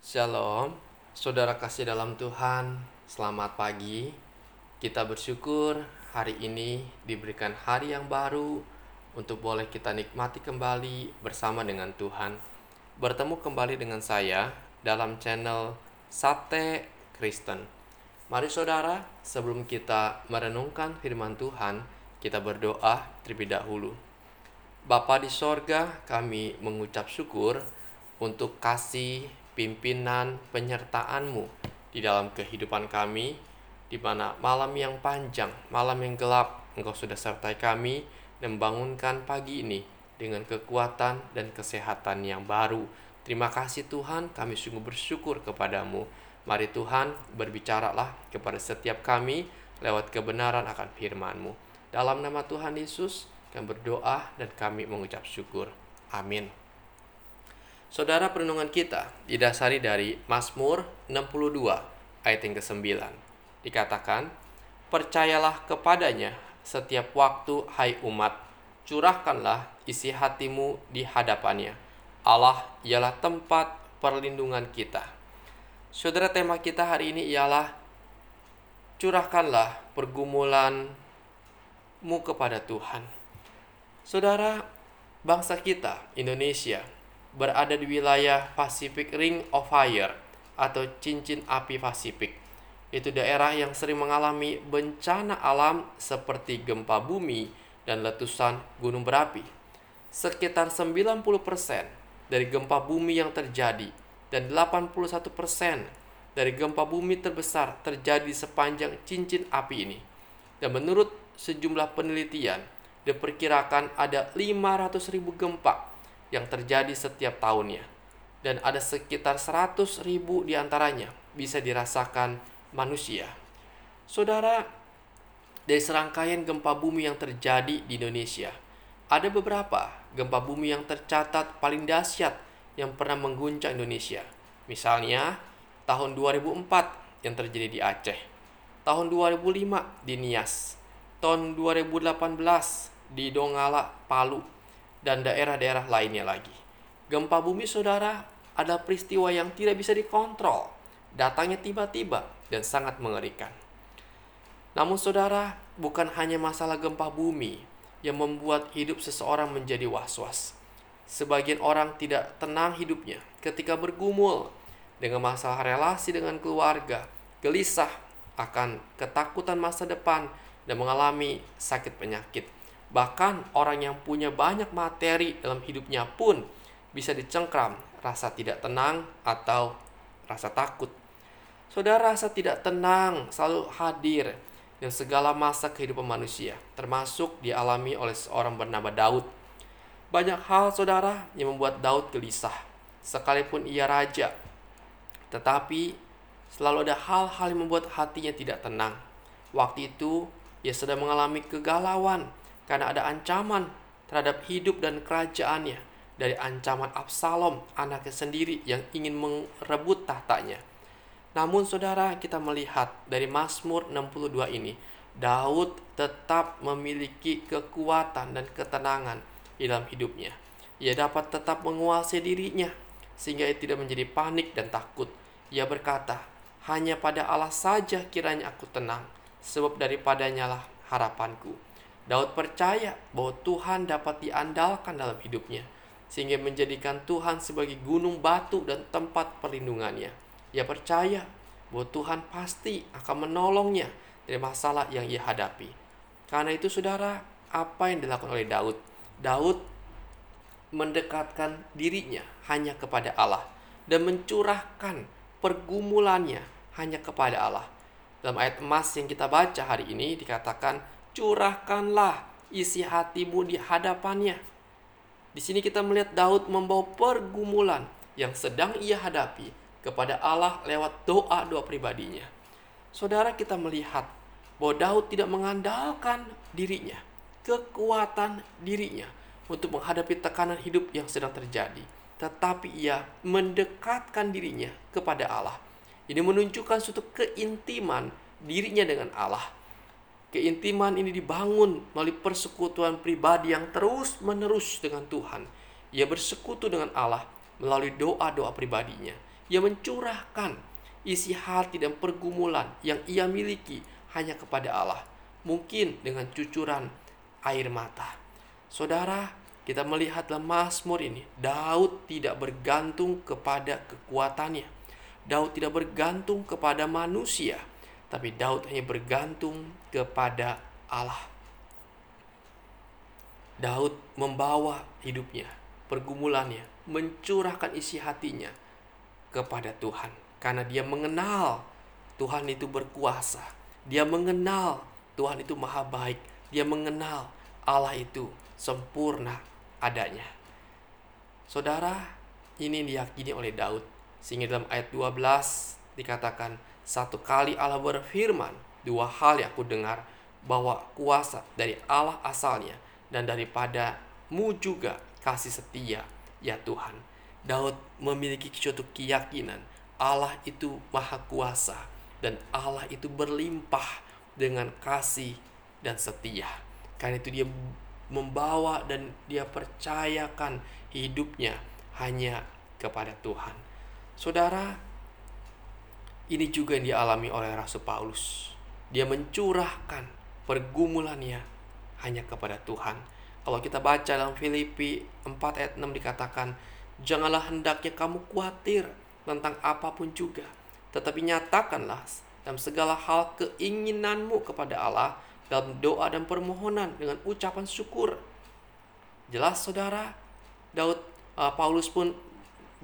Shalom, saudara kasih dalam Tuhan, selamat pagi. Kita bersyukur hari ini diberikan hari yang baru untuk boleh kita nikmati kembali bersama dengan Tuhan. Bertemu kembali dengan saya dalam channel Sate Kristen. Mari saudara, sebelum kita merenungkan firman Tuhan, kita berdoa terlebih dahulu. Bapa di sorga, kami mengucap syukur untuk kasih pimpinan penyertaan-Mu di dalam kehidupan kami, di mana malam yang panjang, malam yang gelap, Engkau sudah sertai kami dan membangunkan pagi ini dengan kekuatan dan kesehatan yang baru. Terima kasih Tuhan, kami sungguh bersyukur kepadamu. Mari Tuhan, berbicaralah kepada setiap kami lewat kebenaran akan firman-Mu. Dalam nama Tuhan Yesus, kami berdoa dan kami mengucap syukur. Amin. Saudara perenungan kita didasari dari Mazmur 62 ayat yang ke-9. Dikatakan, Percayalah kepadanya setiap waktu hai umat, curahkanlah isi hatimu di hadapannya. Allah ialah tempat perlindungan kita. Saudara tema kita hari ini ialah curahkanlah pergumulanmu kepada Tuhan. Saudara, bangsa kita, Indonesia, berada di wilayah Pacific Ring of Fire atau cincin api Pasifik. Itu daerah yang sering mengalami bencana alam seperti gempa bumi dan letusan gunung berapi. Sekitar 90% dari gempa bumi yang terjadi dan 81% dari gempa bumi terbesar terjadi sepanjang cincin api ini. Dan menurut sejumlah penelitian, diperkirakan ada 500.000 gempa yang terjadi setiap tahunnya. Dan ada sekitar 100 ribu di antaranya bisa dirasakan manusia. Saudara, dari serangkaian gempa bumi yang terjadi di Indonesia, ada beberapa gempa bumi yang tercatat paling dahsyat yang pernah mengguncang Indonesia. Misalnya, tahun 2004 yang terjadi di Aceh, tahun 2005 di Nias, tahun 2018 di Donggala, Palu, dan daerah-daerah lainnya lagi. Gempa bumi saudara adalah peristiwa yang tidak bisa dikontrol, datangnya tiba-tiba dan sangat mengerikan. Namun saudara, bukan hanya masalah gempa bumi yang membuat hidup seseorang menjadi was-was. Sebagian orang tidak tenang hidupnya ketika bergumul dengan masalah relasi dengan keluarga, gelisah akan ketakutan masa depan dan mengalami sakit penyakit Bahkan orang yang punya banyak materi dalam hidupnya pun bisa dicengkram rasa tidak tenang atau rasa takut. Saudara rasa tidak tenang selalu hadir dalam segala masa kehidupan manusia, termasuk dialami oleh seorang bernama Daud. Banyak hal saudara yang membuat Daud gelisah, sekalipun ia raja. Tetapi selalu ada hal-hal yang membuat hatinya tidak tenang. Waktu itu ia sedang mengalami kegalauan karena ada ancaman terhadap hidup dan kerajaannya dari ancaman Absalom, anaknya sendiri yang ingin merebut tahtanya. Namun saudara, kita melihat dari Mazmur 62 ini, Daud tetap memiliki kekuatan dan ketenangan dalam hidupnya. Ia dapat tetap menguasai dirinya sehingga ia tidak menjadi panik dan takut. Ia berkata, "Hanya pada Allah saja kiranya aku tenang, sebab daripadanya lah harapanku." Daud percaya bahwa Tuhan dapat diandalkan dalam hidupnya, sehingga menjadikan Tuhan sebagai gunung batu dan tempat perlindungannya. Ia percaya bahwa Tuhan pasti akan menolongnya dari masalah yang ia hadapi. Karena itu saudara, apa yang dilakukan oleh Daud? Daud mendekatkan dirinya hanya kepada Allah dan mencurahkan pergumulannya hanya kepada Allah. Dalam ayat emas yang kita baca hari ini dikatakan curahkanlah isi hatimu di hadapannya. Di sini kita melihat Daud membawa pergumulan yang sedang ia hadapi kepada Allah lewat doa-doa pribadinya. Saudara kita melihat bahwa Daud tidak mengandalkan dirinya, kekuatan dirinya untuk menghadapi tekanan hidup yang sedang terjadi, tetapi ia mendekatkan dirinya kepada Allah. Ini menunjukkan suatu keintiman dirinya dengan Allah Keintiman ini dibangun melalui persekutuan pribadi yang terus-menerus dengan Tuhan. Ia bersekutu dengan Allah melalui doa-doa pribadinya. Ia mencurahkan isi hati dan pergumulan yang ia miliki hanya kepada Allah. Mungkin dengan cucuran air mata. Saudara, kita melihat dalam Mazmur ini, Daud tidak bergantung kepada kekuatannya. Daud tidak bergantung kepada manusia, tapi Daud hanya bergantung kepada Allah. Daud membawa hidupnya, pergumulannya, mencurahkan isi hatinya kepada Tuhan karena dia mengenal Tuhan itu berkuasa. Dia mengenal Tuhan itu maha baik. Dia mengenal Allah itu sempurna adanya. Saudara, ini diyakini oleh Daud. Sehingga dalam ayat 12 dikatakan, satu kali Allah berfirman, dua hal yang aku dengar, bahwa kuasa dari Allah asalnya dan daripada mu juga kasih setia ya Tuhan. Daud memiliki suatu keyakinan Allah itu maha kuasa dan Allah itu berlimpah dengan kasih dan setia. Karena itu dia membawa dan dia percayakan hidupnya hanya kepada Tuhan. Saudara, ini juga yang dialami oleh Rasul Paulus. Dia mencurahkan pergumulannya hanya kepada Tuhan. Kalau kita baca dalam Filipi 4 ayat 6 dikatakan, Janganlah hendaknya kamu khawatir tentang apa pun juga, tetapi nyatakanlah dalam segala hal keinginanmu kepada Allah dalam doa dan permohonan dengan ucapan syukur. Jelas saudara, Daud uh, Paulus pun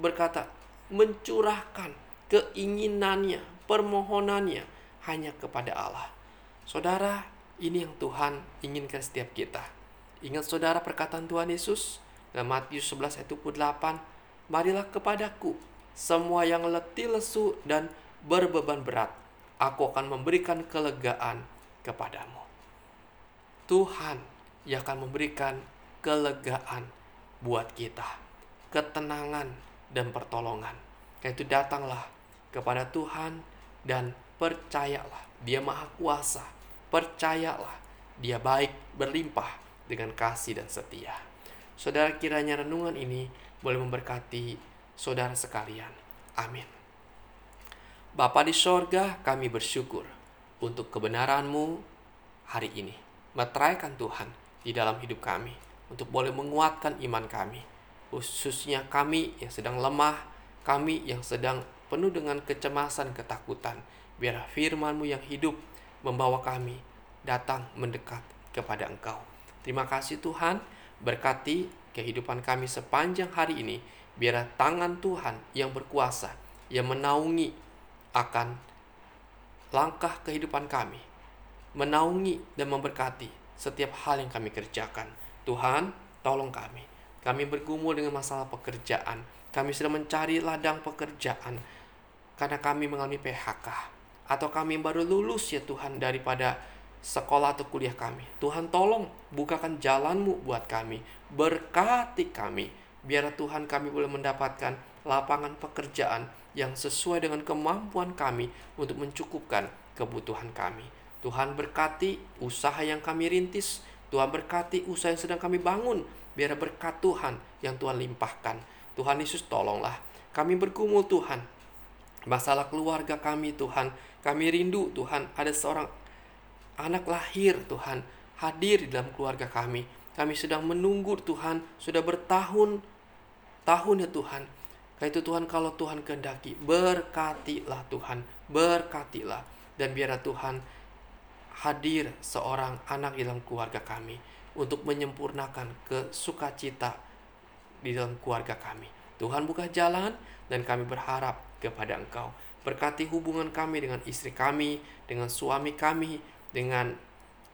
berkata mencurahkan keinginannya, permohonannya hanya kepada Allah. Saudara, ini yang Tuhan inginkan setiap kita. Ingat saudara perkataan Tuhan Yesus dalam Matius 11 ayat 28, Marilah kepadaku semua yang letih lesu dan berbeban berat, aku akan memberikan kelegaan kepadamu. Tuhan yang akan memberikan kelegaan buat kita, ketenangan dan pertolongan. Karena itu datanglah kepada Tuhan dan percayalah dia maha kuasa. Percayalah dia baik berlimpah dengan kasih dan setia. Saudara kiranya renungan ini boleh memberkati saudara sekalian. Amin. Bapa di sorga, kami bersyukur untuk kebenaranmu hari ini. Meteraikan Tuhan di dalam hidup kami untuk boleh menguatkan iman kami. Khususnya kami yang sedang lemah, kami yang sedang penuh dengan kecemasan, ketakutan. Biar firmanmu yang hidup membawa kami datang mendekat kepada Engkau. Terima kasih Tuhan, berkati kehidupan kami sepanjang hari ini. Biar tangan Tuhan yang berkuasa, yang menaungi akan langkah kehidupan kami, menaungi dan memberkati setiap hal yang kami kerjakan. Tuhan, tolong kami. Kami bergumul dengan masalah pekerjaan. Kami sedang mencari ladang pekerjaan karena kami mengalami PHK atau kami baru lulus ya Tuhan daripada sekolah atau kuliah kami. Tuhan tolong bukakan jalanmu buat kami. Berkati kami. Biar Tuhan kami boleh mendapatkan lapangan pekerjaan yang sesuai dengan kemampuan kami untuk mencukupkan kebutuhan kami. Tuhan berkati usaha yang kami rintis. Tuhan berkati usaha yang sedang kami bangun. Biar berkat Tuhan yang Tuhan limpahkan. Tuhan Yesus tolonglah. Kami bergumul Tuhan. Masalah keluarga kami Tuhan. Kami rindu Tuhan ada seorang anak lahir Tuhan hadir di dalam keluarga kami. Kami sedang menunggu Tuhan, sudah bertahun tahun ya Tuhan. Karena itu Tuhan kalau Tuhan kehendaki, berkatilah Tuhan, berkatilah. Dan biarlah Tuhan hadir seorang anak di dalam keluarga kami untuk menyempurnakan kesukacita di dalam keluarga kami. Tuhan buka jalan dan kami berharap kepada Engkau. Berkati hubungan kami dengan istri kami, dengan suami kami, dengan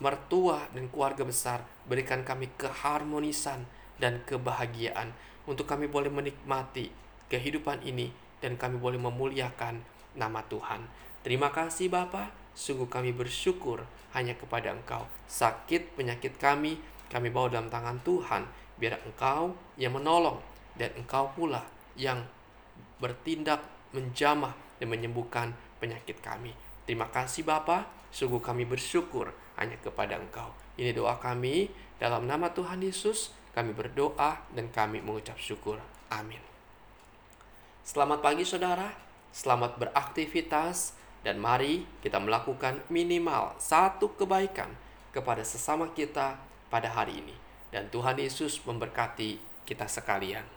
mertua dan keluarga besar. Berikan kami keharmonisan dan kebahagiaan untuk kami boleh menikmati kehidupan ini dan kami boleh memuliakan nama Tuhan. Terima kasih Bapa, sungguh kami bersyukur hanya kepada Engkau. Sakit penyakit kami, kami bawa dalam tangan Tuhan, biar Engkau yang menolong dan Engkau pula yang bertindak menjamah dan menyembuhkan penyakit kami. Terima kasih Bapa, sungguh kami bersyukur hanya kepada Engkau. Ini doa kami dalam nama Tuhan Yesus. Kami berdoa dan kami mengucap syukur. Amin. Selamat pagi saudara, selamat beraktivitas, dan mari kita melakukan minimal satu kebaikan kepada sesama kita pada hari ini. Dan Tuhan Yesus memberkati kita sekalian.